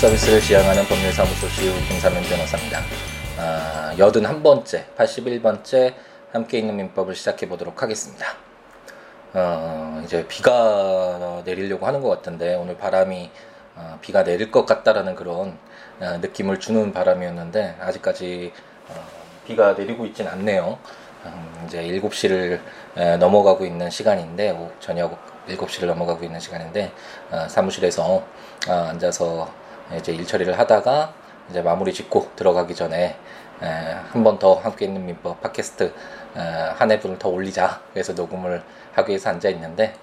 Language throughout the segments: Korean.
서비스를 지향하는 법률사무소 CEO 김사면 변호사입니다. 아, 81번째, 81번째 함께 있는 민법을 시작해 보도록 하겠습니다. 어, 이제 비가 내리려고 하는 것 같은데 오늘 바람이 어, 비가 내릴 것 같다라는 그런 어, 느낌을 주는 바람이었는데 아직까지 어, 비가 내리고 있진 않네요. 음, 이제 7시를 에, 넘어가고 있는 시간인데 오, 저녁 7시를 넘어가고 있는 시간인데 어, 사무실에서 어, 앉아서 이제 일 처리를 하다가 이제 마무리 짓고 들어가기 전에 한 번 더 함께 있는 민법 팟캐스트 한 회분을 더 올리자 그래서 녹음을 하기 위해서 앉아 있는데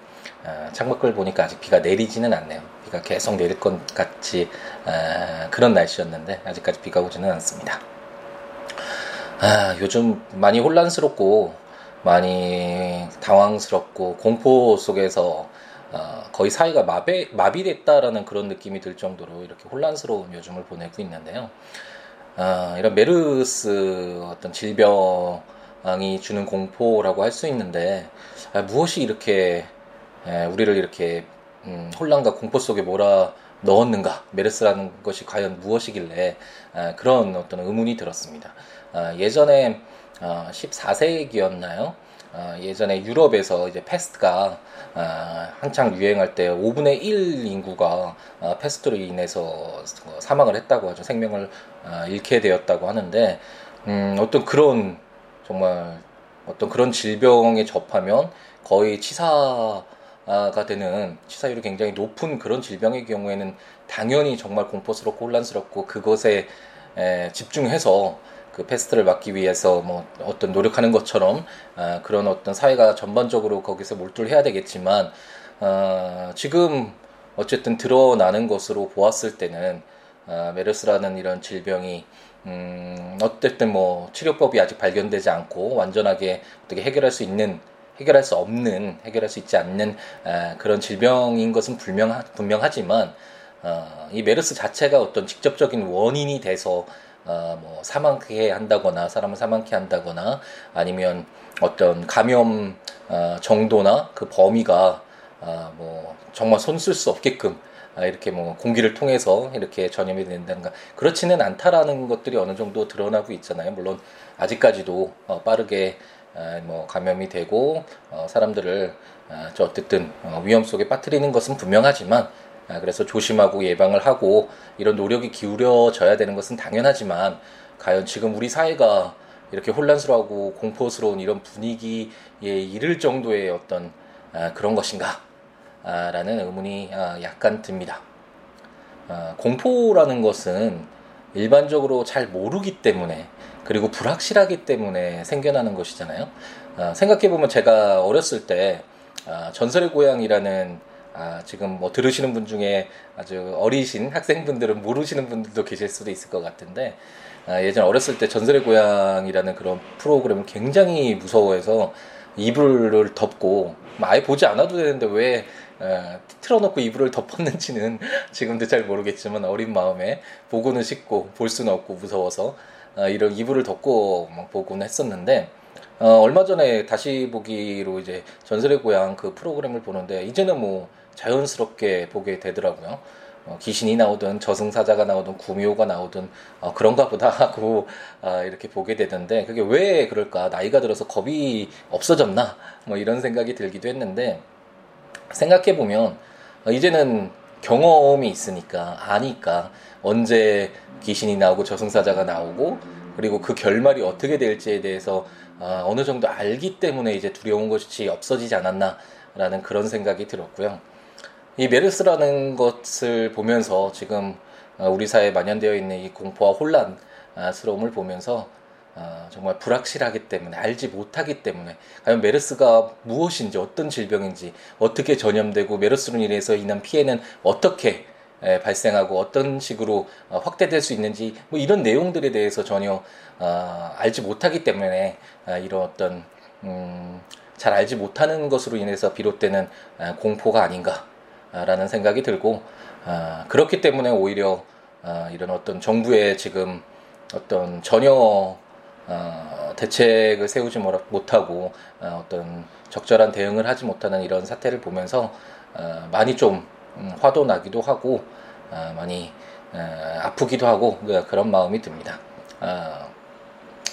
어, 창밖을 보니까 아직 비가 내리지는 않네요. 비가 계속 내릴 것 같이 어, 그런 날씨였는데 아직까지 비가 오지는 않습니다. 아, 요즘 많이 혼란스럽고 많이 당황스럽고 공포 속에서 어, 거의 사회가 마비, 마비됐다라는 그런 느낌이 들 정도로 이렇게 혼란스러운 요즘을 보내고 있는데요. 어, 이런 메르스 어떤 질병이 주는 공포라고 할 수 있는데 아, 무엇이 이렇게 에, 우리를 이렇게 음, 혼란과 공포 속에 몰아 넣었는가 메르스라는 것이 과연 무엇이길래 아, 그런 어떤 의문이 들었습니다. 아, 예전에 어, 14세기였나요? 어, 예전에 유럽에서 이제 패스트가 어, 한창 유행할 때 5분의 1 인구가 어, 패스트로 인해서 사망을 했다고 하죠. 생명을 어, 잃게 되었다고 하는데 음, 어떤 그런 정말 어떤 그런 질병에 접하면 거의 치사 가 되는 치사율이 굉장히 높은 그런 질병의 경우에는 당연히 정말 공포스럽고 혼란스럽고 그것에 에, 집중해서 그 패스트를 막기 위해서 뭐 어떤 노력하는 것처럼 어, 그런 어떤 사회가 전반적으로 거기서 몰두를 해야 되겠지만 어, 지금 어쨌든 드러나는 것으로 보았을 때는 어, 메르스라는 이런 질병이 음, 어쨌든 뭐 치료법이 아직 발견되지 않고 완전하게 어떻게 해결할 수 있는 해결할 수 없는 해결할 수 있지 않는 아, 그런 질병인 것은 분명 분명하지만 어, 이 메르스 자체가 어떤 직접적인 원인이 돼서 어, 뭐 사망케 한다거나 사람을 사망케 한다거나 아니면 어떤 감염 어, 정도나 그 범위가 어, 뭐 정말 손 쓸 수 없게끔 아, 이렇게 뭐 공기를 통해서 이렇게 전염이 된다든가 그렇지는 않다라는 것들이 어느 정도 드러나고 있잖아요. 물론 아직까지도 어, 빠르게 어, 뭐 감염이 되고 어, 사람들을 어, 저 어쨌든 어, 위험 속에 빠뜨리는 것은 분명하지만 아, 그래서 조심하고 예방을 하고 이런 노력이 기울여져야 되는 것은 당연하지만 과연 지금 우리 사회가 이렇게 혼란스러워하고 공포스러운 이런 분위기에 이를 정도의 어떤 아, 그런 것인가? 아, 라는 의문이 약간 듭니다. 공포라는 것은 일반적으로 잘 모르기 때문에 그리고 불확실하기 때문에 생겨나는 것이잖아요. 생각해보면 제가 어렸을 때 전설의 고향이라는 아, 지금 뭐 들으시는 분 중에 아주 어리신 학생분들은 모르시는 분들도 계실 수도 있을 것 같은데 아, 예전 어렸을 때 전설의 고향이라는 그런 프로그램을 굉장히 무서워해서 이불을 덮고 뭐 아예 보지 않아도 되는데 왜 어, 틀어놓고 이불을 덮었는지는 지금도 잘 모르겠지만 어린 마음에 보고는 싶고 볼 수는 없고 무서워서 어, 이런 이불을 덮고 막 보고는 했었는데 어, 얼마 전에 다시 보기로 이제 전설의 고향 그 프로그램을 보는데 이제는 뭐 자연스럽게 보게 되더라고요. 어, 귀신이 나오든 저승사자가 나오든 구미호가 나오든 어, 그런가 보다 하고 어, 이렇게 보게 되던데 그게 왜 그럴까 나이가 들어서 겁이 없어졌나 뭐 이런 생각이 들기도 했는데 생각해 보면 어, 이제는 경험이 있으니까 아니까 언제 귀신이 나오고 저승사자가 나오고 그리고 그 결말이 어떻게 될지에 대해서 어, 어느 정도 알기 때문에 이제 두려운 것이 없어지지 않았나라는 그런 생각이 들었고요. 이 메르스라는 것을 보면서 지금 어, 우리 사회에 만연되어 있는 이 공포와 혼란스러움을 보면서 어, 정말 불확실하기 때문에 알지 못하기 때문에 과연 메르스가 무엇인지 어떤 질병인지 어떻게 전염되고 메르스로 인해서 인한 피해는 어떻게 발생하고 어떤 식으로 어, 확대될 수 있는지 뭐 이런 내용들에 대해서 전혀 알지 못하기 때문에 이런 어떤 음, 잘 알지 못하는 것으로 인해서 비롯되는 공포가 아닌가 라는 생각이 들고 아, 그렇기 때문에 오히려 아, 이런 어떤 정부의 지금 어떤 전혀 어, 대책을 세우지 못하고 어, 어떤 적절한 대응을 하지 못하는 이런 사태를 보면서 어, 많이 좀 음, 화도 나기도 하고 아, 많이 아프기도 하고 그런 마음이 듭니다. 아,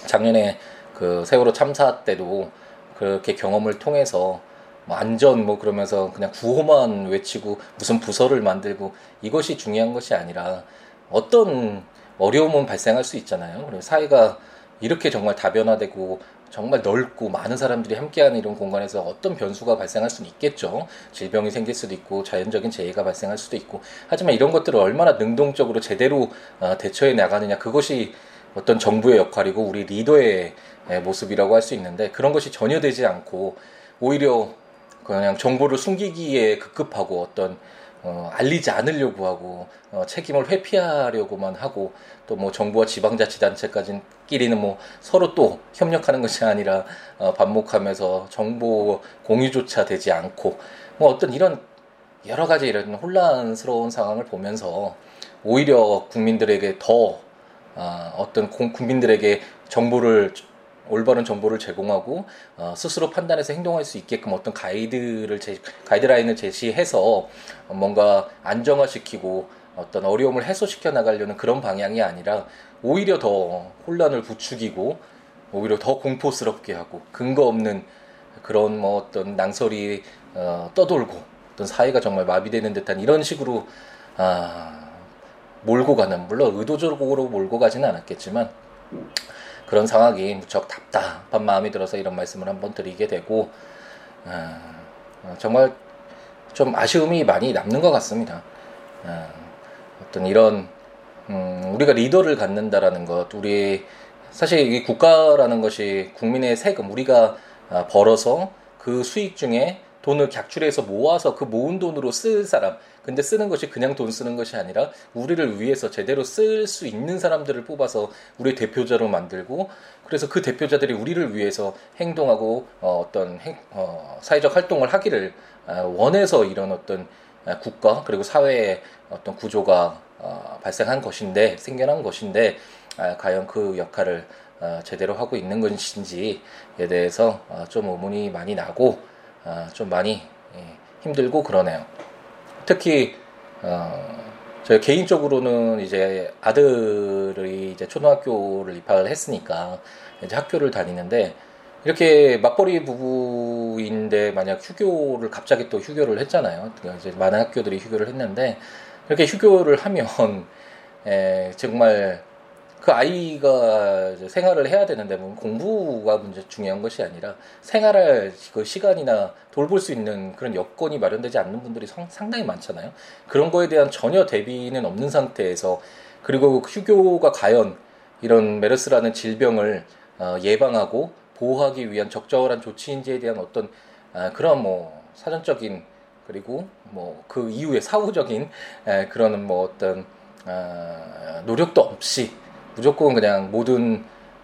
작년에 그 세월호 참사 때도 그렇게 경험을 통해서 뭐 안전 뭐 그러면서 그냥 구호만 외치고 무슨 부서를 만들고 이것이 중요한 것이 아니라 어떤 어려움은 발생할 수 있잖아요. 그리고 사회가 이렇게 정말 다변화되고 정말 넓고 많은 사람들이 함께하는 이런 공간에서 어떤 변수가 발생할 수는 있겠죠. 질병이 생길 수도 있고 자연적인 재해가 발생할 수도 있고 하지만 이런 것들을 얼마나 능동적으로 제대로 어, 대처해 나가느냐 그것이 어떤 정부의 역할이고 우리 리더의 모습이라고 할 수 있는데 그런 것이 전혀 되지 않고 오히려 그냥 정보를 숨기기에 급급하고 어떤 어, 알리지 않으려고 하고 어, 책임을 회피하려고만 하고 또 뭐 정부와 지방자치단체까지끼리는 뭐 서로 또 협력하는 것이 아니라 어, 반목하면서 정보 공유조차 되지 않고 뭐 어떤 이런 여러 가지 이런 혼란스러운 상황을 보면서 오히려 국민들에게 더 어, 어떤 공, 국민들에게 정보를 올바른 정보를 제공하고 어, 스스로 판단해서 행동할 수 있게끔 어떤 가이드를 제, 가이드라인을 제시해서 뭔가 안정화시키고 어떤 어려움을 해소시켜 나가려는 그런 방향이 아니라 오히려 더 혼란을 부추기고 오히려 더 공포스럽게 하고 근거 없는 그런 뭐 어떤 낭설이 어, 떠돌고 어떤 사회가 정말 마비되는 듯한 이런 식으로 아, 몰고 가는 물론 의도적으로 몰고 가지는 않았겠지만 그런 상황이 무척 답답한 마음이 들어서 이런 말씀을 한번 드리게 되고 어, 어, 정말 좀 아쉬움이 많이 남는 것 같습니다. 어, 어떤 이런 음, 우리가 리더를 갖는다라는 것, 우리 사실 이 국가라는 것이 국민의 세금 우리가 아, 벌어서 그 수익 중에 돈을 객출해서 모아서 그 모은 돈으로 쓸 사람. 근데 쓰는 것이 그냥 돈 쓰는 것이 아니라 우리를 위해서 제대로 쓸 수 있는 사람들을 뽑아서 우리 대표자로 만들고 그래서 그 대표자들이 우리를 위해서 행동하고 어, 행, 어, 사회적 활동을 하기를 어, 원해서 이런 어떤 아, 국가 그리고 사회의 어떤 구조가 어, 발생한 것인데 생겨난 것인데 아, 과연 그 역할을 어, 제대로 하고 있는 것인지에 대해서 어, 좀 의문이 많이 나고 어, 좀 많이 예, 힘들고 그러네요. 특히 어, 저 개인적으로는 이제 아들이 이제 초등학교를 입학을 했으니까 이제 학교를 다니는데 이렇게 맞벌이 부부인데 만약 휴교를 갑자기 또 휴교를 했잖아요. 이제 많은 학교들이 휴교를 했는데 이렇게 휴교를 하면 에, 정말 그 아이가 생활을 해야 되는데 뭐 공부가 문제 중요한 것이 아니라 생활할 그 시간이나 돌볼 수 있는 그런 여건이 마련되지 않는 분들이 성, 상당히 많잖아요. 그런 거에 대한 전혀 대비는 없는 상태에서 그리고 휴교가 과연 이런 메르스라는 질병을 어, 예방하고 보호하기 위한 적절한 조치인지에 대한 어떤 아, 그런 뭐 사전적인 그리고 뭐 그 이후에 사후적인 에, 그런 뭐 어떤 아, 노력도 없이 무조건 그냥 모든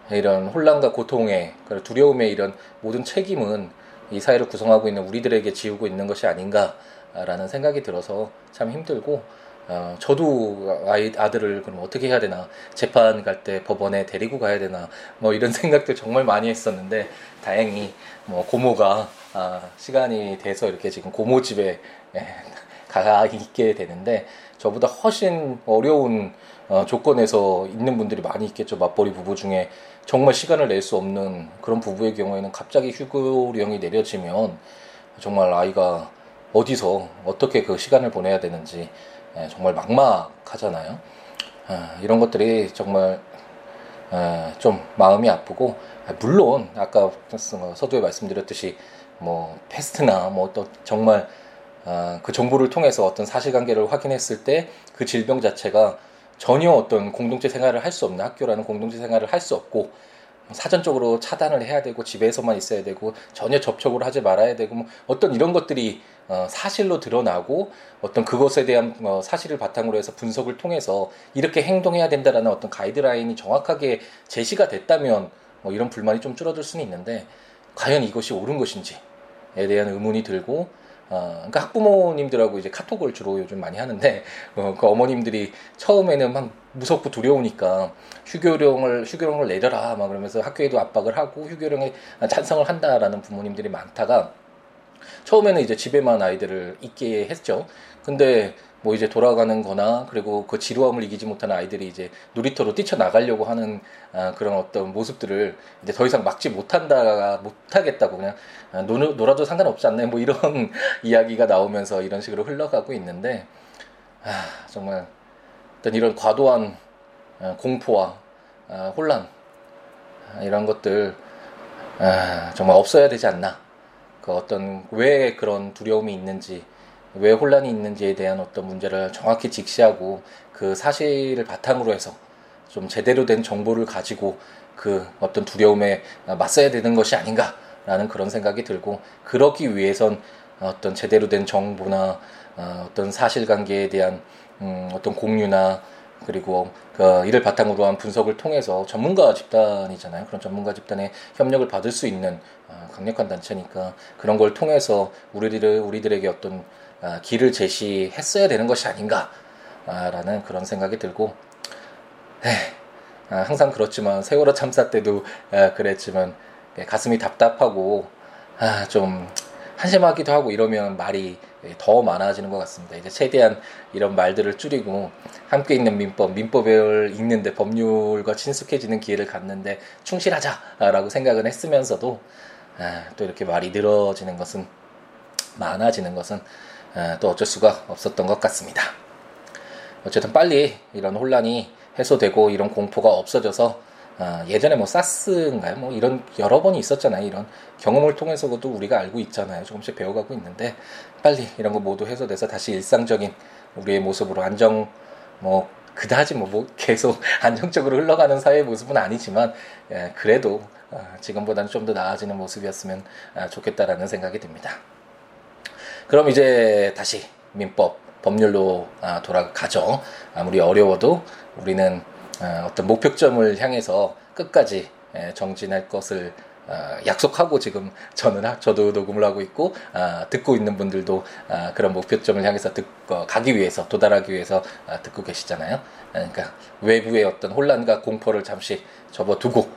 이런 혼란과 고통에 두려움의 이런 모든 책임은 이 사회를 구성하고 있는 우리들에게 지우고 있는 것이 아닌가라는 생각이 들어서 참 힘들고 어, 저도 아이, 아들을 그럼 어떻게 해야 되나 재판 갈 때 법원에 데리고 가야 되나 뭐 이런 생각들 정말 많이 했었는데 다행히 뭐 고모가 아, 시간이 돼서 이렇게 지금 고모 집에 예, 가 있게 되는데 저보다 훨씬 어려운 어, 조건에서 있는 분들이 많이 있겠죠. 맞벌이 부부 중에 정말 시간을 낼 수 없는 그런 부부의 경우에는 갑자기 휴교령이 내려지면 정말 아이가 어디서 어떻게 그 시간을 보내야 되는지 예, 정말 막막하잖아요. 아, 이런 것들이 정말 예, 좀 마음이 아프고 물론 아까 서두에 말씀드렸듯이 뭐 패스트나 뭐 또 정말 아, 그 정보를 통해서 어떤 사실관계를 확인했을 때 그 질병 자체가 전혀 어떤 공동체 생활을 할 수 없는 학교라는 공동체 생활을 할 수 없고 사전적으로 차단을 해야 되고 집에서만 있어야 되고 전혀 접촉을 하지 말아야 되고 뭐 어떤 이런 것들이 어 사실로 드러나고 어떤 그것에 대한 어 사실을 바탕으로 해서 분석을 통해서 이렇게 행동해야 된다라는 어떤 가이드라인이 정확하게 제시가 됐다면 뭐 이런 불만이 좀 줄어들 수는 있는데 과연 이것이 옳은 것인지에 대한 의문이 들고 어, 그러니까 학부모님들하고 이제 카톡을 주로 요즘 많이 하는데 어, 그 어머님들이 처음에는 막 무섭고 두려우니까 휴교령을 휴교령을 내려라 막 그러면서 학교에도 압박을 하고 휴교령에 찬성을 한다라는 부모님들이 많다가 처음에는 이제 집에만 아이들을 있게 했죠. 근데 뭐 이제 돌아가는 거나 그리고 그 지루함을 이기지 못하는 아이들이 이제 놀이터로 뛰쳐나가려고 하는 아, 그런 어떤 모습들을 이제 더 이상 막지 못한다, 못하겠다고 그냥 아, 놀, 놀아도 상관없지 않나요? 뭐 이런 이야기가 나오면서 이런 식으로 흘러가고 있는데, 아, 정말 어떤 이런 과도한 아, 공포와 아, 혼란, 아, 이런 것들, 아, 정말 없어야 되지 않나. 그 어떤 왜 그런 두려움이 있는지, 왜 혼란이 있는지에 대한 어떤 문제를 정확히 직시하고 그 사실을 바탕으로 해서 좀 제대로 된 정보를 가지고 그 어떤 두려움에 맞서야 되는 것이 아닌가라는 그런 생각이 들고 그러기 위해선 어떤 제대로 된 정보나 어, 어떤 사실관계에 대한 음, 어떤 공유나 그리고 그 이를 바탕으로 한 분석을 통해서 전문가 집단이잖아요. 그런 전문가 집단의 협력을 받을 수 있는 어, 강력한 단체니까 그런 걸 통해서 우리들 우리들에게 어떤 아, 길을 제시했어야 되는 것이 아닌가라는 그런 생각이 들고 아, 항상 그렇지만 세월호 참사 때도 아, 그랬지만 예, 가슴이 답답하고 좀 한심하기도 하고 이러면 말이 더 많아지는 것 같습니다. 이제 최대한 이런 말들을 줄이고 함께 있는 민법, 민법을 읽는데 법률과 친숙해지는 기회를 갖는데 충실하자라고 생각은 했으면서도 또 이렇게 말이 늘어지는 것은 많아지는 것은 또 어쩔 수가 없었던 것 같습니다. 어쨌든 빨리 이런 혼란이 해소되고 이런 공포가 없어져서 어, 예전에 뭐 사스인가요? 뭐 이런 여러 번이 있었잖아요. 이런 경험을 통해서도 우리가 알고 있잖아요. 조금씩 배워가고 있는데 빨리 이런 거 모두 해소돼서 다시 일상적인 우리의 모습으로 안정 뭐 그다지 뭐, 뭐 계속 안정적으로 흘러가는 사회의 모습은 아니지만 예, 그래도 어, 지금보다는 좀 더 나아지는 모습이었으면 아, 좋겠다라는 생각이 듭니다. 그럼 이제 다시 민법 법률로 아, 돌아가죠. 아무리 어려워도 우리는 아, 어떤 목표점을 향해서 끝까지 예, 정진할 것을 아, 약속하고 지금 저는 저도 녹음을 하고 있고 듣고 있는 분들도 그런 목표점을 향해서 듣, 어, 가기 위해서 도달하기 위해서 듣고 계시잖아요. 그러니까 외부의 어떤 혼란과 공포를 잠시 접어두고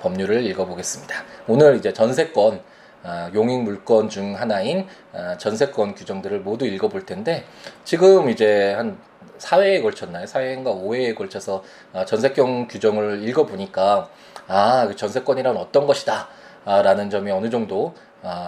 법률을 읽어보겠습니다. 오늘 이제 전세권 아, 용익 물건 중 하나인 아, 전세권 규정들을 모두 읽어볼 텐데 지금 이제 한 4회에 걸쳤나요? 4회인가 5회에 걸쳐서 아, 전세권 규정을 읽어보니까 아, 그 전세권이란 어떤 것이다 라는 점이 어느 정도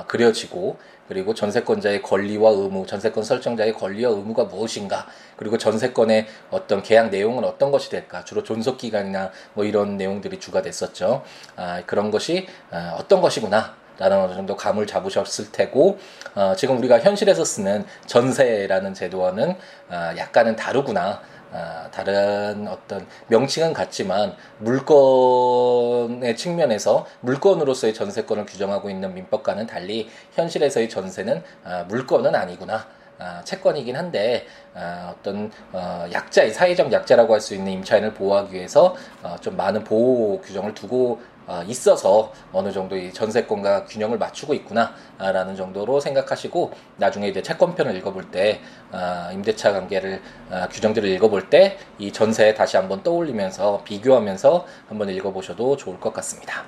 그려지고 그리고 전세권자의 권리와 의무, 전세권 설정자의 권리와 의무가 무엇인가, 그리고 전세권의 어떤 계약 내용은 어떤 것이 될까, 주로 존속 기간이나 뭐 이런 내용들이 주가 됐었죠. 아, 그런 것이 아, 어떤 것이구나. 라는 어느 정도 감을 잡으셨을 테고 어, 지금 우리가 현실에서 쓰는 전세라는 제도와는 어, 약간은 다르구나. 어, 다른 어떤 명칭은 같지만 물건의 측면에서 물건으로서의 전세권을 규정하고 있는 민법과는 달리 현실에서의 전세는 어, 물건은 아니구나. 아, 채권이긴 한데 아, 어떤 어, 약자의 사회적 약자라고 할 수 있는 임차인을 보호하기 위해서 어, 좀 많은 보호 규정을 두고 어, 있어서 어느 정도 이 전세권과 균형을 맞추고 있구나라는 정도로 생각하시고 나중에 이제 채권편을 읽어볼 때 아, 임대차 관계를 아, 규정들을 읽어볼 때 이 전세 다시 한번 떠올리면서 비교하면서 한번 읽어보셔도 좋을 것 같습니다.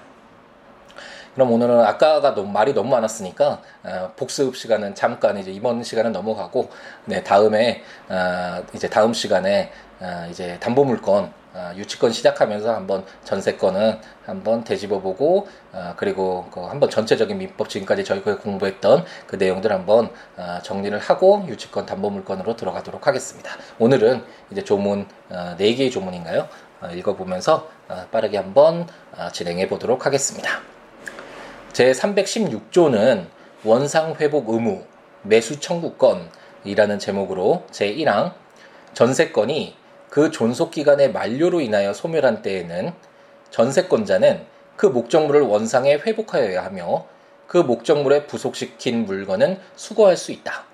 그럼 오늘은 아까가 너무 말이 너무 많았으니까 어, 복습 시간은 잠깐 이제 이번 시간은 넘어가고 네 다음에 어, 이제 다음 시간에 어, 이제 담보물건 어, 유치권 시작하면서 한번 전세권은 한번 되짚어보고 어, 그리고 그 한번 전체적인 민법 지금까지 저희가 공부했던 그 내용들 한번 어, 정리를 하고 유치권 담보물건으로 들어가도록 하겠습니다. 오늘은 이제 조문 어, 4개의 조문인가요? 어, 읽어보면서 어, 빠르게 한번 어, 진행해 보도록 하겠습니다. 제 316조는 원상 회복 의무 매수 청구권이라는 제목으로 제 1항 전세권이 그 존속 기간의 만료로 인하여 소멸한 때에는 전세권자는 그 목적물을 원상에 회복하여야 하며 그 목적물에 부속시킨 물건은 수거할 수 있다.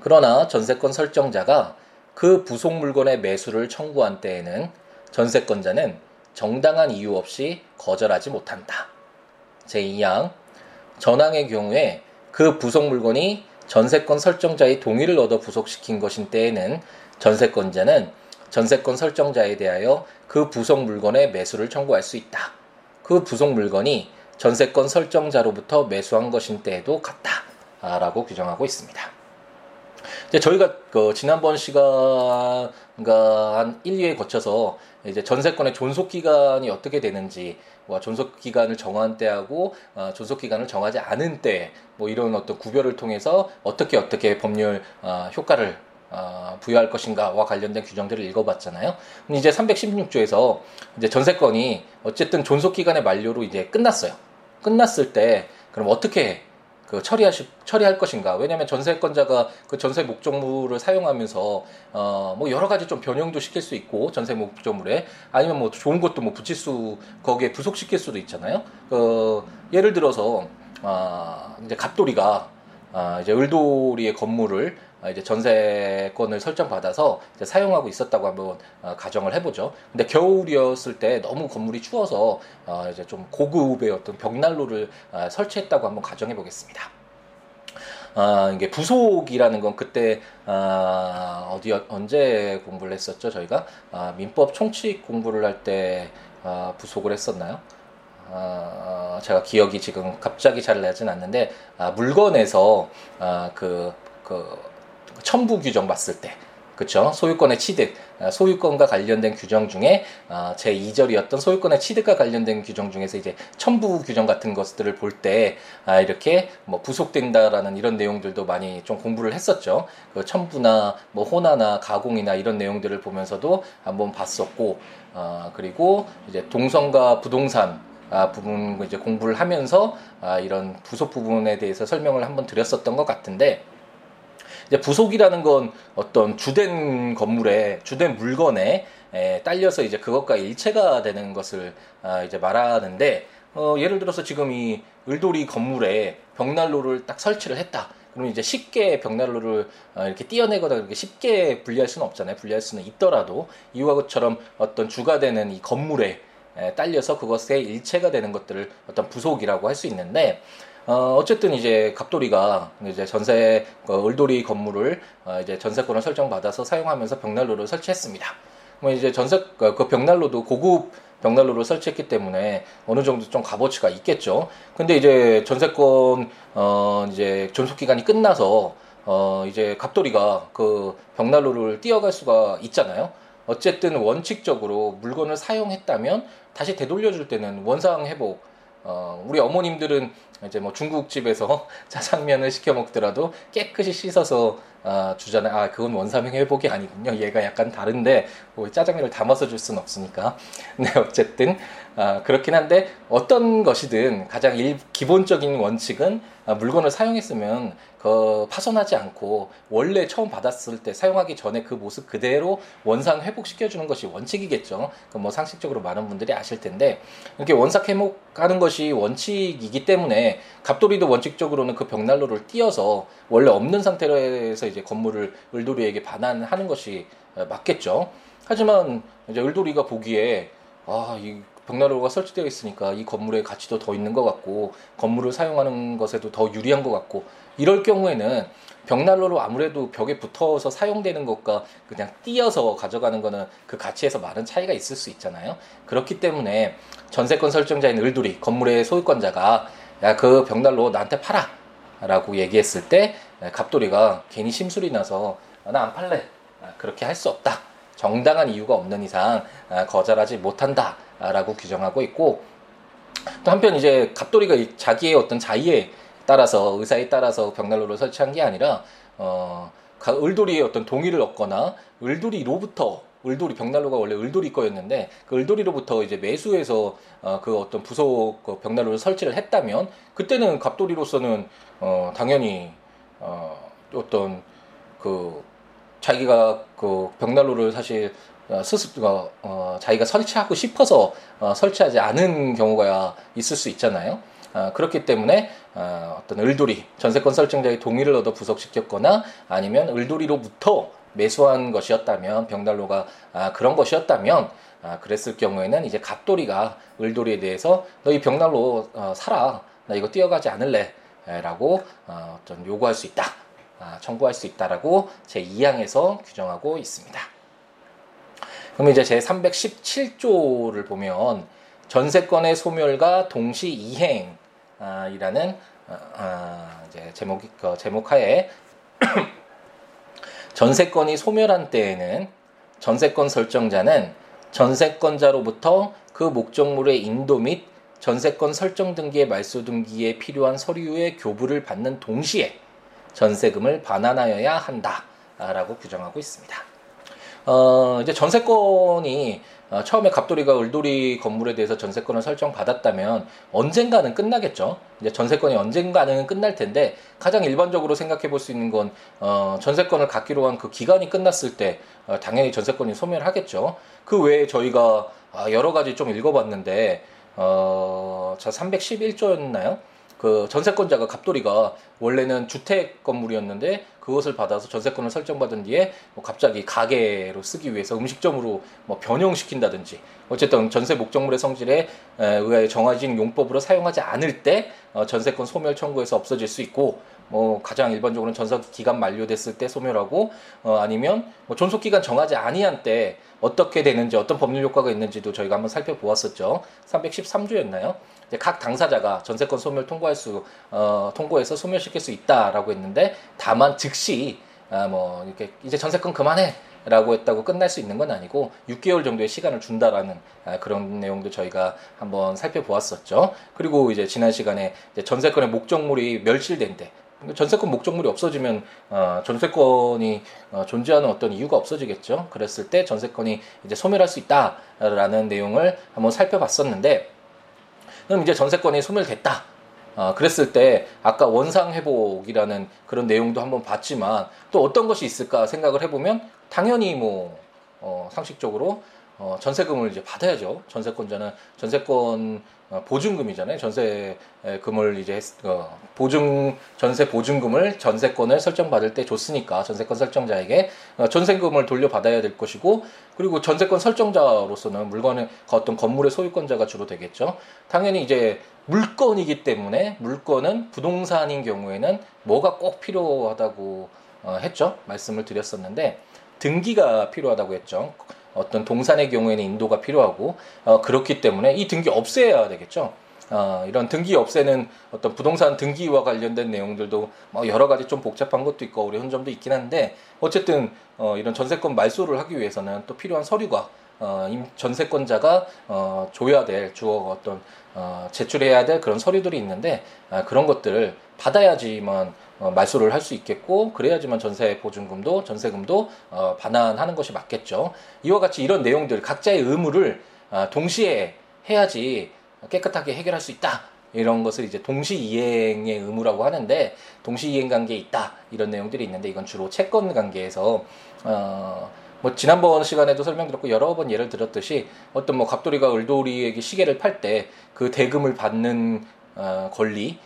그러나 전세권 설정자가 그 부속 물건의 매수를 청구한 때에는 전세권자는 정당한 이유 없이 거절하지 못한다. 제2항 전항의 경우에 그 부속 물건이 전세권 설정자의 동의를 얻어 부속시킨 것인 때에는 전세권자는 전세권 설정자에 대하여 그 부속 물건의 매수를 청구할 수 있다. 그 부속 물건이 전세권 설정자로부터 매수한 것인 때에도 같다. 라고 규정하고 있습니다. 이제 저희가 그 지난번 시간과 한 1, 2회 거쳐서 이제 전세권의 존속 기간이 어떻게 되는지 뭐 존속 기간을 정한 때하고 어, 존속 기간을 정하지 않은 때 뭐 이런 어떤 구별을 통해서 어떻게 어떻게 법률 어, 효과를 어, 부여할 것인가와 관련된 규정들을 읽어봤잖아요. 이제 316조에서 이제 전세권이 어쨌든 존속 기간의 만료로 이제 끝났어요. 끝났을 때 그럼 어떻게 그 처리하시 처리할 것인가? 왜냐하면 전세권자가 그 전세 목적물을 사용하면서 어 뭐 여러 가지 좀 변형도 시킬 수 있고 전세 목적물에 아니면 뭐 좋은 것도 뭐 붙일 수 거기에 부속시킬 수도 있잖아요. 그 예를 들어서 아 이제 갑돌이가 아 이제 을돌이의 건물을 아, 이제 전세권을 설정받아서 사용하고 있었다고 한번 어, 가정을 해보죠. 근데 겨울이었을 때 너무 건물이 추워서 어, 이제 좀 고급의 어떤 벽난로를 어, 설치했다고 한번 가정해 보겠습니다. 아, 이게 부속이라는 건 그때 아, 어디 언제 공부를 했었죠 저희가 아, 민법 총칙 공부를 할 때 아, 부속을 했었나요? 아, 제가 기억이 지금 갑자기 잘 나진 않는데 아, 물건에서 아, 그, 그 첨부 규정 봤을 때 그렇죠. 소유권의 취득, 아, 소유권과 관련된 규정 중에 아, 제 2절이었던 소유권의 취득과 관련된 규정 중에서 이제 첨부 규정 같은 것들을 볼때 아, 이렇게 뭐 부속된다라는 이런 내용들도 많이 좀 공부를 했었죠. 그 첨부나 뭐 호나나 가공이나 이런 내용들을 보면서도 한번 봤었고, 그리고 이제 동성과 부동산 아, 부분 이제 공부를 하면서 아, 이런 부속 부분에 대해서 설명을 한번 드렸었던 것 같은데 이제 부속이라는 건 어떤 주된 건물에 주된 물건에 에, 딸려서 이제 그것과 일체가 되는 것을 아, 이제 말하는데 어, 예를 들어서 지금 이 을돌이 건물에 벽난로를 딱 설치를 했다. 그러면 이제 쉽게 벽난로를 어, 이렇게 띄어내거나 이렇게 쉽게 분리할 수는 없잖아요. 분리할 수는 있더라도 이와 같처럼 어떤 주가 되는 이 건물에 에, 딸려서 그것의 일체가 되는 것들을 어떤 부속이라고 할 수 있는데 어, 어쨌든 이제 갑돌이가 이제 전세 그 을돌이 건물을 어, 이제 전세권을 설정받아서 사용하면서 벽난로를 설치했습니다. 뭐 이제 전세 그, 그 벽난로도 고급 벽난로를 설치했기 때문에 어느 정도 좀 값어치가 있겠죠. 근데 이제 전세권 어 이제 존속 기간이 끝나서 어 이제 갑돌이가 그 벽난로를 띄어갈 수가 있잖아요. 어쨌든 원칙적으로 물건을 사용했다면 다시 되돌려줄 때는 원상 회복 어, 우리 어머님들은 이제 뭐 중국집에서 짜장면을 시켜 먹더라도 깨끗이 씻어서 어, 주잖아요. 아, 그건 원삼행 회복이 아니군요. 얘가 약간 다른데 뭐 짜장면을 담아서 줄 수는 없으니까. 네, 어쨌든 아, 그렇긴 한데 어떤 것이든 가장 일, 기본적인 원칙은 아, 물건을 사용했으면 그 파손하지 않고 원래 처음 받았을 때 사용하기 전에 그 모습 그대로 원상 회복시켜 주는 것이 원칙이겠죠. 그뭐 상식적으로 많은 분들이 아실 텐데 이렇게 원상 회복하는 것이 원칙이기 때문에 갑돌이도 원칙적으로는 그 벽난로를 띄어서 원래 없는 상태에서 이제 건물을 을돌이에게 반환하는 것이 맞겠죠. 하지만 이제 을돌이가 보기에 아, 이 벽난로가 설치되어 있으니까 이 건물의 가치도 더 있는 것 같고 건물을 사용하는 것에도 더 유리한 것 같고 이럴 경우에는 벽난로로 아무래도 벽에 붙어서 사용되는 것과 그냥 띄어서 가져가는 거는 그 가치에서 많은 차이가 있을 수 있잖아요. 그렇기 때문에 전세권 설정자인 을돌이 건물의 소유권자가 야 그 벽난로 나한테 팔아 라고 얘기했을 때 갑돌이가 괜히 심술이 나서 나 안 팔래. 그렇게 할 수 없다. 정당한 이유가 없는 이상 거절하지 못한다. 라고 규정하고 있고 또 한편 이제 갑돌이가 자기의 어떤 자의에 따라서 의사에 따라서 벽난로를 설치한 게 아니라 어 을돌이의 어떤 동의를 얻거나 을돌이로부터 을돌이 벽난로가 원래 을돌이 거였는데 그 을돌이로부터 이제 매수해서 어, 그 어떤 부속 그 벽난로를 설치를 했다면 그때는 갑돌이로서는 어, 당연히 어, 어떤 그 자기가 그 벽난로를 사실 어, 스스로 어, 자기가 설치하고 싶어서 어, 설치하지 않은 경우가 있을 수 있잖아요. 어, 그렇기 때문에 어, 어떤 을돌이 전세권 설정자의 동의를 얻어 부속시켰거나 아니면 을돌이로부터 매수한 것이었다면 병달로가 아, 그런 것이었다면 아, 그랬을 경우에는 이제 갑돌이가 을돌이에 대해서 너 이 병날로 어, 살아 나 이거 뛰어가지 않을래 라고 어, 어떤 요구할 수 있다 아, 청구할 수 있다라고 제 2항에서 규정하고 있습니다. 그럼 이제 제 317조를 보면 전세권의 소멸과 동시 이행이라는 아, 아, 이제 제목 그 제목하에 전세권이 소멸한 때에는 전세권 설정자는 전세권자로부터 그 목적물의 인도 및 전세권 설정 등기의 말소 등기에 필요한 서류의 교부를 받는 동시에 전세금을 반환하여야 한다라고 규정하고 있습니다. 어, 이제 전세권이 어, 처음에 갑돌이가 을돌이 건물에 대해서 전세권을 설정받았다면 언젠가는 끝나겠죠. 이제 전세권이 언젠가는 끝날 텐데 가장 일반적으로 생각해 볼 수 있는 건 어, 전세권을 갖기로 한 그 기간이 끝났을 때 어, 당연히 전세권이 소멸하겠죠. 그 외에 저희가 아, 여러 가지 좀 읽어봤는데 어, 자 311조였나요? 그 전세권자가 갑돌이가 원래는 주택 건물이었는데 그것을 받아서 전세권을 설정받은 뒤에 뭐 갑자기 가게로 쓰기 위해서 음식점으로 뭐 변형시킨다든지 어쨌든 전세 목적물의 성질에 의하여 정해진 용법으로 사용하지 않을 때 어, 전세권 소멸 청구에서 없어질 수 있고 뭐 가장 일반적으로는 전세 기간 만료됐을 때 소멸하고 어 아니면 뭐 존속 기간 정하지 아니한 때 어떻게 되는지 어떤 법률 효과가 있는지도 저희가 한번 살펴보았었죠. 313조였나요? 각 당사자가 전세권 소멸 통과할 수 어, 통고해서 소멸시킬 수 있다라고 했는데 다만 즉시 아, 뭐 이렇게 이제 전세권 그만해. 라고 했다고 끝날 수 있는 건 아니고 6개월 정도의 시간을 준다라는 아, 그런 내용도 저희가 한번 살펴보았었죠. 그리고 이제 지난 시간에 전세권의 목적물이 멸실된 때 전세권 목적물이 없어지면 어, 전세권이 어, 존재하는 어떤 이유가 없어지겠죠. 그랬을 때 전세권이 이제 소멸할 수 있다라는 내용을 한번 살펴봤었는데 그럼 이제 전세권이 소멸됐다. 어, 그랬을 때 아까 원상 회복이라는 그런 내용도 한번 봤지만 또 어떤 것이 있을까 생각을 해보면 당연히 뭐 어, 상식적으로 어, 전세금을 이제 받아야죠. 전세권자는 전세권 어, 보증금이잖아요. 전세금을 이제 어, 보증 전세 보증금을 전세권을 설정받을 때 줬으니까 전세권 설정자에게 어, 전세금을 돌려받아야 될 것이고 그리고 전세권 설정자로서는 물건의 어떤 건물의 소유권자가 주로 되겠죠. 당연히 이제 물건이기 때문에 물건은 부동산인 경우에는 뭐가 꼭 필요하다고 했죠. 말씀을 드렸었는데 등기가 필요하다고 했죠. 어떤 동산의 경우에는 인도가 필요하고 어, 그렇기 때문에 이 등기 없애야 되겠죠. 어, 이런 등기 없애는 어떤 부동산 등기와 관련된 내용들도 뭐 여러 가지 좀 복잡한 것도 있고 어려운 점도 있긴 한데 어쨌든 어, 이런 전세권 말소를 하기 위해서는 또 필요한 서류가 어, 전세권자가 어, 줘야 될 주어 어떤 어, 제출해야 될 그런 서류들이 있는데 아, 그런 것들을 받아야지만 어, 말소를 할 수 있겠고 그래야지만 전세 보증금도 전세금도 어, 반환하는 것이 맞겠죠. 이와 같이 이런 내용들 각자의 의무를 어, 동시에 해야지 깨끗하게 해결할 수 있다. 이런 것을 이제 동시 이행의 의무라고 하는데 동시 이행 관계에 있다 이런 내용들이 있는데 이건 주로 채권 관계에서 어, 뭐 지난번 시간에도 설명드렸고 여러 번 예를 들었듯이 어떤 뭐 갑돌이가 을돌이에게 시계를 팔 때 그 대금을 받는 어, 권리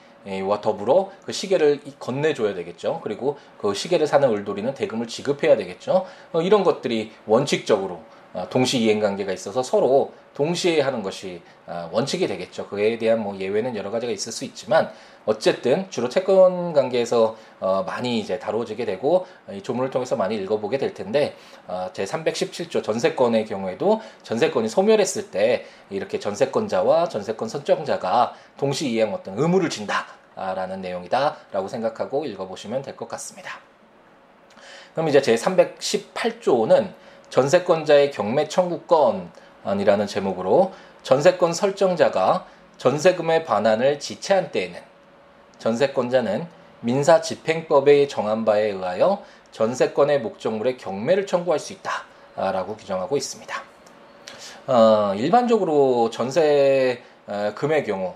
와 더불어 그 시계를 건네줘야 되겠죠. 그리고 그 시계를 사는 을돌이는 대금을 지급해야 되겠죠. 어, 이런 것들이 원칙적으로 어, 동시 이행 관계가 있어서 서로 동시에 하는 것이 어, 원칙이 되겠죠. 그에 대한 뭐 예외는 여러 가지가 있을 수 있지만 어쨌든 주로 채권 관계에서 어 많이 이제 다뤄지게 되고 이 조문을 통해서 많이 읽어보게 될 텐데 어제 317조 전세권의 경우에도 전세권이 소멸했을 때 이렇게 전세권자와 전세권 선정자가 동시 이행 어떤 의무를 진다라는 내용이다라고 생각하고 읽어보시면 될 것 같습니다. 그럼 이제 제 318조는 전세권자의 경매 청구권이라는 제목으로 전세권 설정자가 전세금의 반환을 지체한 때에는 전세권자는 민사 집행법에 정한 바에 의하여 전세권의 목적물의 경매를 청구할 수 있다라고 규정하고 있습니다. 어, 일반적으로 전세금의 경우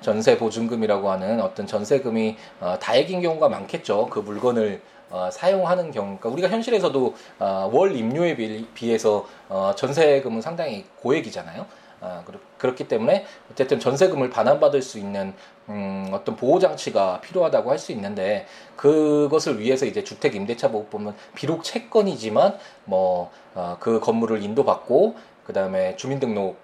전세 보증금이라고 하는 어떤 전세금이 어, 다액인 경우가 많겠죠. 그 물건을 어, 사용하는 경우, 그러니까 우리가 현실에서도 어, 월 임료에 비 해서 어, 전세금은 상당히 고액이잖아요. 아, 그렇기 때문에 어쨌든 전세금을 반환받을 수 있는 음, 어떤 보호 장치가 필요하다고 할 수 있는데 그것을 위해서 이제 주택 임대차 보호법은 비록 채권이지만 뭐그 어, 건물을 인도받고 그 다음에 주민등록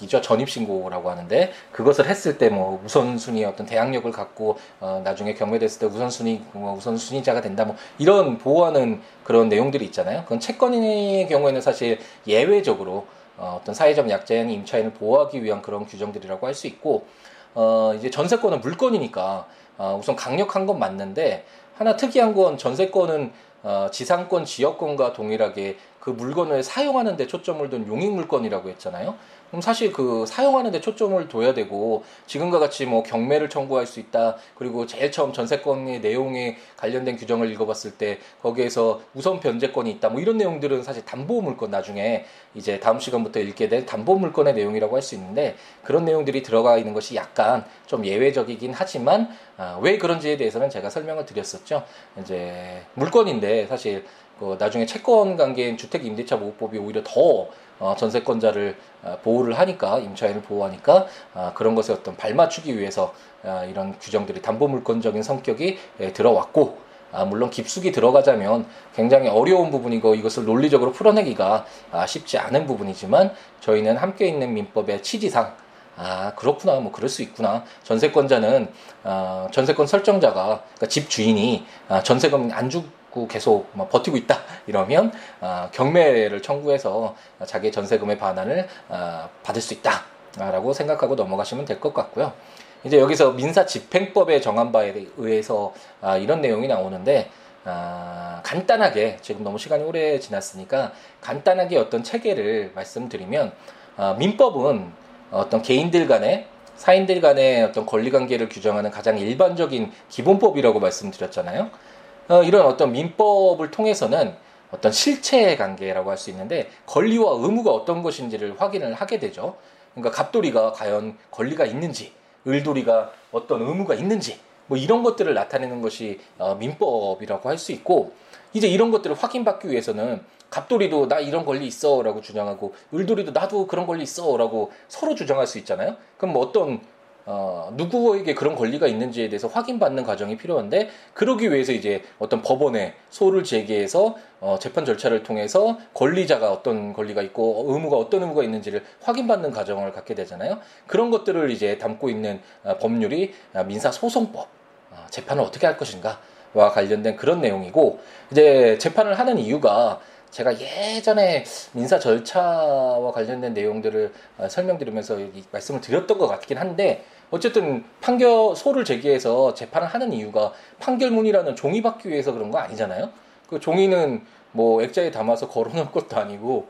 이죠 전입신고라고 하는데 그것을 했을 때 뭐 우선순위 어떤 대항력을 갖고 어 나중에 경매됐을 때 우선순위 뭐 우선순위자가 된다 뭐 이런 보호하는 그런 내용들이 있잖아요. 그건 채권의 경우에는 사실 예외적으로 어, 어떤 사회적 약자인 임차인을 보호하기 위한 그런 규정들이라고 할 수 있고 어, 이제 전세권은 물건이니까 어, 우선 강력한 건 맞는데 하나 특이한 건 전세권은 어, 지상권 지역권과 동일하게 그 물건을 사용하는 데 초점을 둔 용익 물건이라고 했잖아요. 그럼 사실 그 사용하는 데 초점을 둬야 되고 지금과 같이 뭐 경매를 청구할 수 있다. 그리고 제일 처음 전세권의 내용에 관련된 규정을 읽어봤을 때 거기에서 우선 변제권이 있다. 뭐 이런 내용들은 사실 담보 물건 나중에 이제 다음 시간부터 읽게 될 담보 물건의 내용이라고 할 수 있는데 그런 내용들이 들어가 있는 것이 약간 좀 예외적이긴 하지만 아, 왜 그런지에 대해서는 제가 설명을 드렸었죠. 이제 물건인데 사실 그 나중에 채권 관계인 주택 임대차 보호법이 오히려 더 어, 전세권자를 어, 보호를 하니까 임차인을 보호하니까 어, 그런 것에 어떤 발맞추기 위해서 어, 이런 규정들이 담보물건적인 성격이 예, 들어왔고 아, 물론 깊숙이 들어가자면 굉장히 어려운 부분이고 이것을 논리적으로 풀어내기가 아, 쉽지 않은 부분이지만 저희는 함께 있는 민법의 취지상 아 그렇구나 뭐 그럴 수 있구나. 전세권자는 어, 전세권 설정자가 그러니까 집 주인이 아, 전세금 안 주고 계속 뭐 버티고 있다 이러면 아, 경매를 청구해서 자기 전세금의 반환을 아, 받을 수 있다라고 생각하고 넘어가시면 될 것 같고요. 이제 여기서 민사 집행법의 정한 바에 의해서 아, 이런 내용이 나오는데 아, 간단하게 지금 너무 시간이 오래 지났으니까 간단하게 어떤 체계를 말씀드리면 아, 민법은 어떤 개인들 간의 사인들 간의 어떤 권리 관계를 규정하는 가장 일반적인 기본법이라고 말씀드렸잖아요. 어, 이런 어떤 민법을 통해서는 어떤 실체 관계라고 할 수 있는데 권리와 의무가 어떤 것인지를 확인을 하게 되죠. 그러니까 갑돌이가 과연 권리가 있는지, 을돌이가 어떤 의무가 있는지, 뭐 이런 것들을 나타내는 것이 어, 민법이라고 할 수 있고 이제 이런 것들을 확인받기 위해서는 갑돌이도 나 이런 권리 있어라고 주장하고 을돌이도 나도 그런 권리 있어라고 서로 주장할 수 있잖아요. 그럼 뭐 어떤 어, 누구에게 그런 권리가 있는지에 대해서 확인받는 과정이 필요한데 그러기 위해서 이제 어떤 법원에 소를 제기해서 어, 재판 절차를 통해서 권리자가 어떤 권리가 있고 의무가 어떤 의무가 있는지를 확인받는 과정을 갖게 되잖아요. 그런 것들을 이제 담고 있는 어, 법률이 어, 민사 소송법 어, 재판을 어떻게 할 것인가와 관련된 그런 내용이고 이제 재판을 하는 이유가 제가 예전에 민사 절차와 관련된 내용들을 어, 설명드리면서 말씀을 드렸던 것 같긴 한데 어쨌든 판결 소를 제기해서 재판을 하는 이유가 판결문이라는 종이 받기 위해서 그런 거 아니잖아요. 그 종이는 뭐 액자에 담아서 걸어놓을 것도 아니고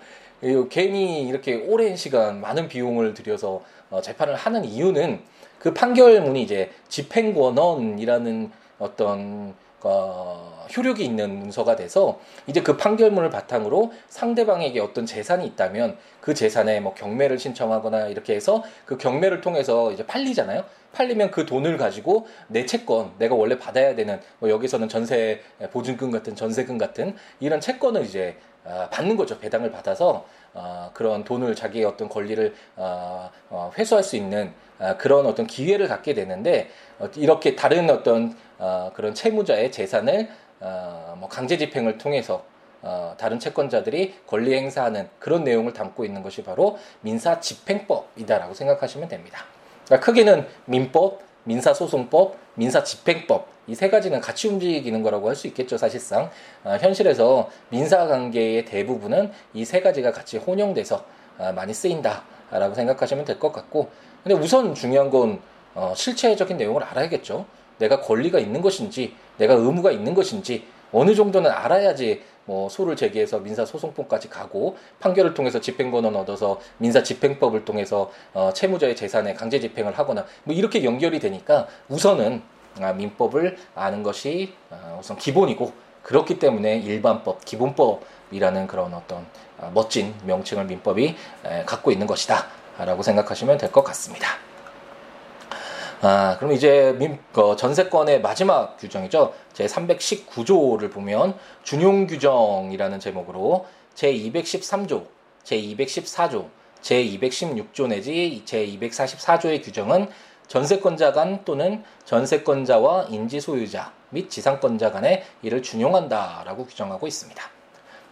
괜히 이렇게 오랜 시간 많은 비용을 들여서 어, 재판을 하는 이유는 그 판결문이 이제 집행권원이라는 어떤 어, 효력이 있는 문서가 돼서 이제 그 판결문을 바탕으로 상대방에게 어떤 재산이 있다면 그 재산에 뭐 경매를 신청하거나 이렇게 해서 그 경매를 통해서 이제 팔리잖아요. 팔리면 그 돈을 가지고 내 채권, 내가 원래 받아야 되는 뭐 여기서는 전세 보증금 같은 전세금 같은 이런 채권을 이제 어, 받는 거죠. 배당을 받아서 어, 그런 돈을 자기의 어떤 권리를 어, 어, 회수할 수 있는 어, 그런 어떤 기회를 갖게 되는데 어, 이렇게 다른 어떤 어, 그런 채무자의 재산을 어, 뭐 강제 집행을 통해서 어, 다른 채권자들이 권리 행사하는 그런 내용을 담고 있는 것이 바로 민사 집행법이다라고 생각하시면 됩니다. 그러니까 크게는 민법, 민사소송법, 민사집행법 이 세 가지는 같이 움직이는 거라고 할 수 있겠죠 사실상 어, 현실에서 민사 관계의 대부분은 이 세 가지가 같이 혼용돼서 어, 많이 쓰인다라고 생각하시면 될 것 같고 근데 우선 중요한 건 어, 실체적인 내용을 알아야겠죠. 내가 권리가 있는 것인지, 내가 의무가 있는 것인지 어느 정도는 알아야지 뭐 소를 제기해서 민사 소송법까지 가고 판결을 통해서 집행권을 얻어서 민사 집행법을 통해서 어, 채무자의 재산에 강제 집행을 하거나 뭐 이렇게 연결이 되니까 우선은 아, 민법을 아는 것이 아, 우선 기본이고 그렇기 때문에 일반법, 기본법이라는 그런 어떤 아, 멋진 명칭을 민법이 에, 갖고 있는 것이다. 라고 생각하시면 될 것 같습니다. 아, 그럼 이제 민, 그 전세권의 마지막 규정이죠. 제 319조를 보면 준용 규정이라는 제목으로 제 213조, 제 214조, 제 216조 내지 제 244조의 규정은 전세권자 간 또는 전세권자와 인지 소유자 및 지상권자 간에 이를 준용한다라고 규정하고 있습니다.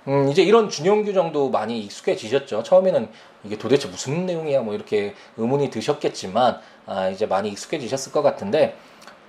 음, 이제 이런 준용 규정도 많이 익숙해지셨죠. 처음에는 이게 도대체 무슨 내용이야 뭐 이렇게 의문이 드셨겠지만 아, 이제 많이 익숙해지셨을 것 같은데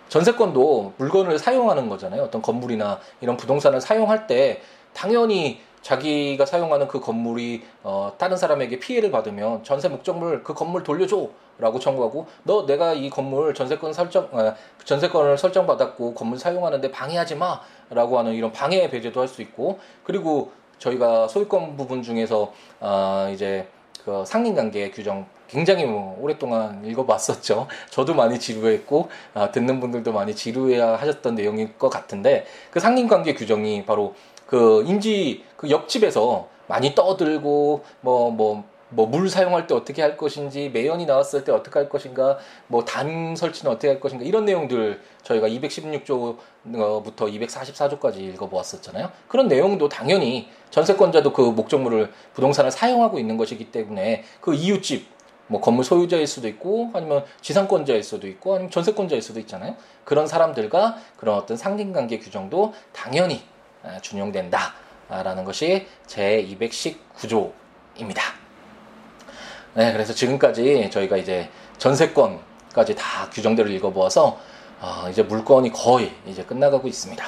전세권도 물건을 사용하는 거잖아요. 어떤 건물이나 이런 부동산을 사용할 때 당연히 자기가 사용하는 그 건물이 어, 다른 사람에게 피해를 받으면 전세 목적물 그 건물 돌려줘라고 청구하고 너 내가 이 건물 전세권 설정 어, 전세권을 설정 받았고 건물 사용하는데 방해하지 마라고 하는 이런 방해 배제도 할 수 있고 그리고 저희가 소유권 부분 중에서 어, 이제 그 상린관계 규정 굉장히 뭐 오랫동안 읽어봤었죠. 저도 많이 지루했고 아, 듣는 분들도 많이 지루해야 하셨던 내용일 것 같은데 그 상린관계 규정이 바로 그 임지 그 옆집에서 많이 떠들고 뭐 뭐 뭐물 사용할 때 어떻게 할 것인지 매연이 나왔을 때 어떻게 할 것인가 뭐 담 설치는 어떻게 할 것인가 이런 내용들 저희가 216조부터 244조까지 읽어보았었잖아요. 그런 내용도 당연히 전세권자도 그 목적물을 부동산을 사용하고 있는 것이기 때문에 그 이웃집 뭐 건물 소유자일 수도 있고 아니면 지상권자일 수도 있고 아니면 전세권자일 수도 있잖아요. 그런 사람들과 그런 어떤 상린관계 규정도 당연히 아, 준용된다라는 것이 제 219조입니다. 네, 그래서 지금까지 저희가 이제 전세권까지 다 규정들을 읽어보아서 어, 이제 물건이 거의 이제 끝나가고 있습니다.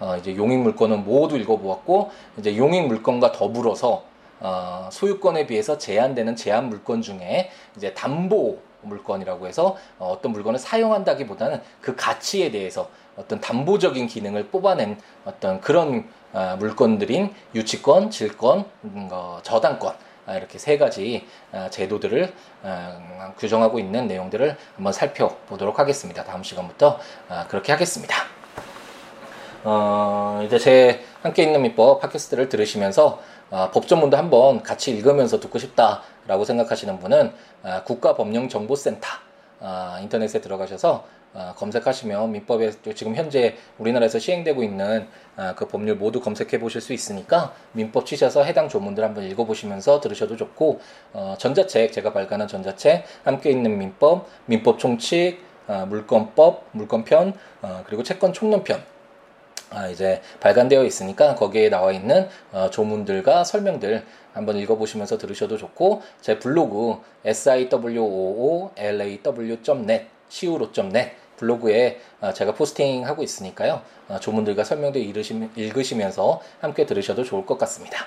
어, 이제 용익 물건은 모두 읽어보았고 이제 용익 물건과 더불어서 어, 소유권에 비해서 제한되는 제한 물건 중에 이제 담보 물건이라고 해서 어, 어떤 물건을 사용한다기보다는 그 가치에 대해서 어떤 담보적인 기능을 뽑아낸 어떤 그런 어, 물건들인 유치권, 질권, 음, 어, 저당권 아, 이렇게 세 가지 어, 제도들을 어, 규정하고 있는 내용들을 한번 살펴보도록 하겠습니다. 다음 시간부터 어, 그렇게 하겠습니다. 어, 이제 제 함께 있는 민법 팟캐스트를 들으시면서 어, 법조문도 한번 같이 읽으면서 듣고 싶다라고 생각하시는 분은 어, 국가법령정보센터 어, 인터넷에 들어가셔서 어, 검색하시면 민법에 지금 현재 우리나라에서 시행되고 있는 어, 그 법률 모두 검색해 보실 수 있으니까 민법 치셔서 해당 조문들 한번 읽어보시면서 들으셔도 좋고 어, 전자책 제가 발간한 전자책 함께 있는 민법, 민법 총칙, 어, 물권법, 물권편 어, 그리고 채권 총론편 아, 이제 발간되어 있으니까 거기에 나와 있는 어, 조문들과 설명들 한번 읽어보시면서 들으셔도 좋고 제 블로그 siwoolaw.net siwo.net 블로그에 어, 제가 포스팅하고 있으니까요 어, 조문들과 설명들 읽으시면서 함께 들으셔도 좋을 것 같습니다.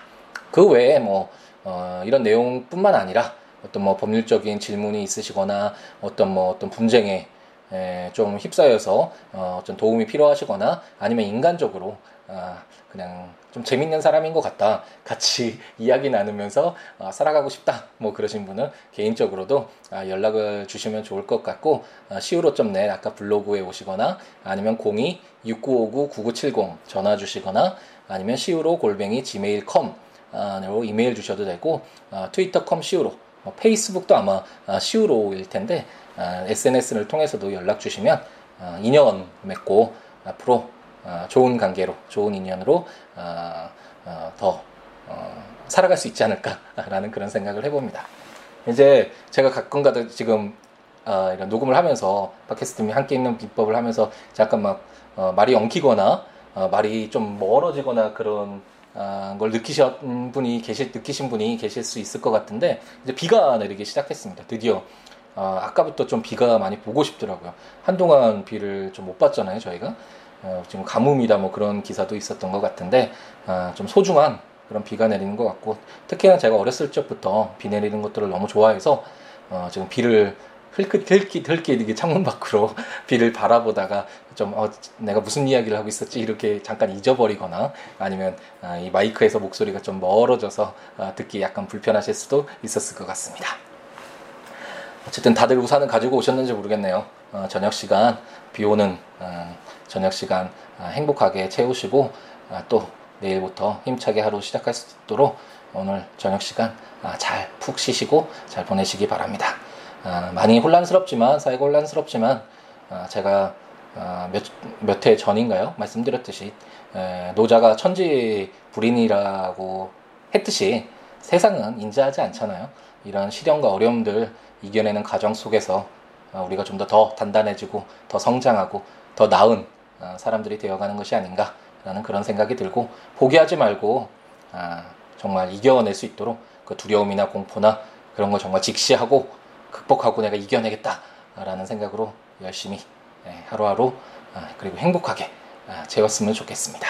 그 외에 뭐 어, 이런 내용뿐만 아니라 어떤 뭐 법률적인 질문이 있으시거나 어떤 뭐 어떤 분쟁에 에, 좀 휩싸여서 어, 좀 도움이 필요하시거나 아니면 인간적으로 아, 그냥 좀 재밌는 사람인 것 같다. 같이 이야기 나누면서 아, 살아가고 싶다. 뭐 그러신 분은 개인적으로도 아, 연락을 주시면 좋을 것 같고 아, siwo.net 아까 블로그에 오시거나 아니면 02-6959-9970 전화 주시거나 아니면 siwo 골뱅이 gmail.com으로 이메일 주셔도 되고 아, 트위터.com siwo 뭐 페이스북도 아마 아, siwo일 텐데 아, SNS를 통해서도 연락 주시면 아, 인연 맺고 앞으로 아, 좋은 관계로 좋은 인연으로 더 어, 살아갈 수 있지 않을까라는 그런 생각을 해봅니다. 이제 제가 가끔가다 지금 이런 녹음을 하면서 팟캐스트 함께 있는 비법을 하면서 잠깐 막 어, 말이 엉키거나 어, 말이 좀 멀어지거나 그런 걸 느끼신 분이 계실 느끼신 분이 계실 수 있을 것 같은데 이제 비가 내리기 시작했습니다. 드디어 어, 아까부터 좀 비가 많이 보고 싶더라고요. 한동안 비를 좀 못 봤잖아요, 저희가. 어, 지금 가뭄이다 뭐 그런 기사도 있었던 것 같은데 어, 좀 소중한 그런 비가 내리는 것 같고 특히나 제가 어렸을 적부터 비 내리는 것들을 너무 좋아해서 어, 지금 비를 흘끗 흘깃 흘깃 이게 창문 밖으로 비를 바라보다가 좀 어, 내가 무슨 이야기를 하고 있었지 이렇게 잠깐 잊어버리거나 아니면 아, 이 마이크에서 목소리가 좀 멀어져서 아, 듣기 약간 불편하실 수도 있었을 것 같습니다. 어쨌든 다들 우산을 가지고 오셨는지 모르겠네요. 어, 저녁 시간 비 오는 어, 저녁 시간 어, 행복하게 채우시고 어, 또 내일부터 힘차게 하루 시작할 수 있도록 오늘 저녁 시간 아, 잘푹 쉬시고 잘 보내시기 바랍니다. 아, 많이 혼란스럽지만 사회가 혼란스럽지만 아, 제가 몇몇 해 전인가요 말씀드렸듯이 노자가 천지 불인이라고 했듯이 세상은 인자하지 않잖아요. 이런 시련과 어려움들 이겨내는 과정 속에서 어, 우리가 좀 더 더 단단해지고 더 성장하고 더 나은 어, 사람들이 되어가는 것이 아닌가라는 그런 생각이 들고 포기하지 말고 아, 정말 이겨낼 수 있도록 그 두려움이나 공포나 그런 걸 정말 직시하고 극복하고 내가 이겨내겠다라는 생각으로 열심히 예, 하루하루 아, 그리고 행복하게 아, 재웠으면 좋겠습니다.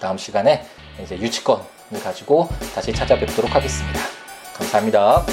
다음 시간에 이제 유치권 가지고 다시 찾아뵙도록 하겠습니다. 감사합니다.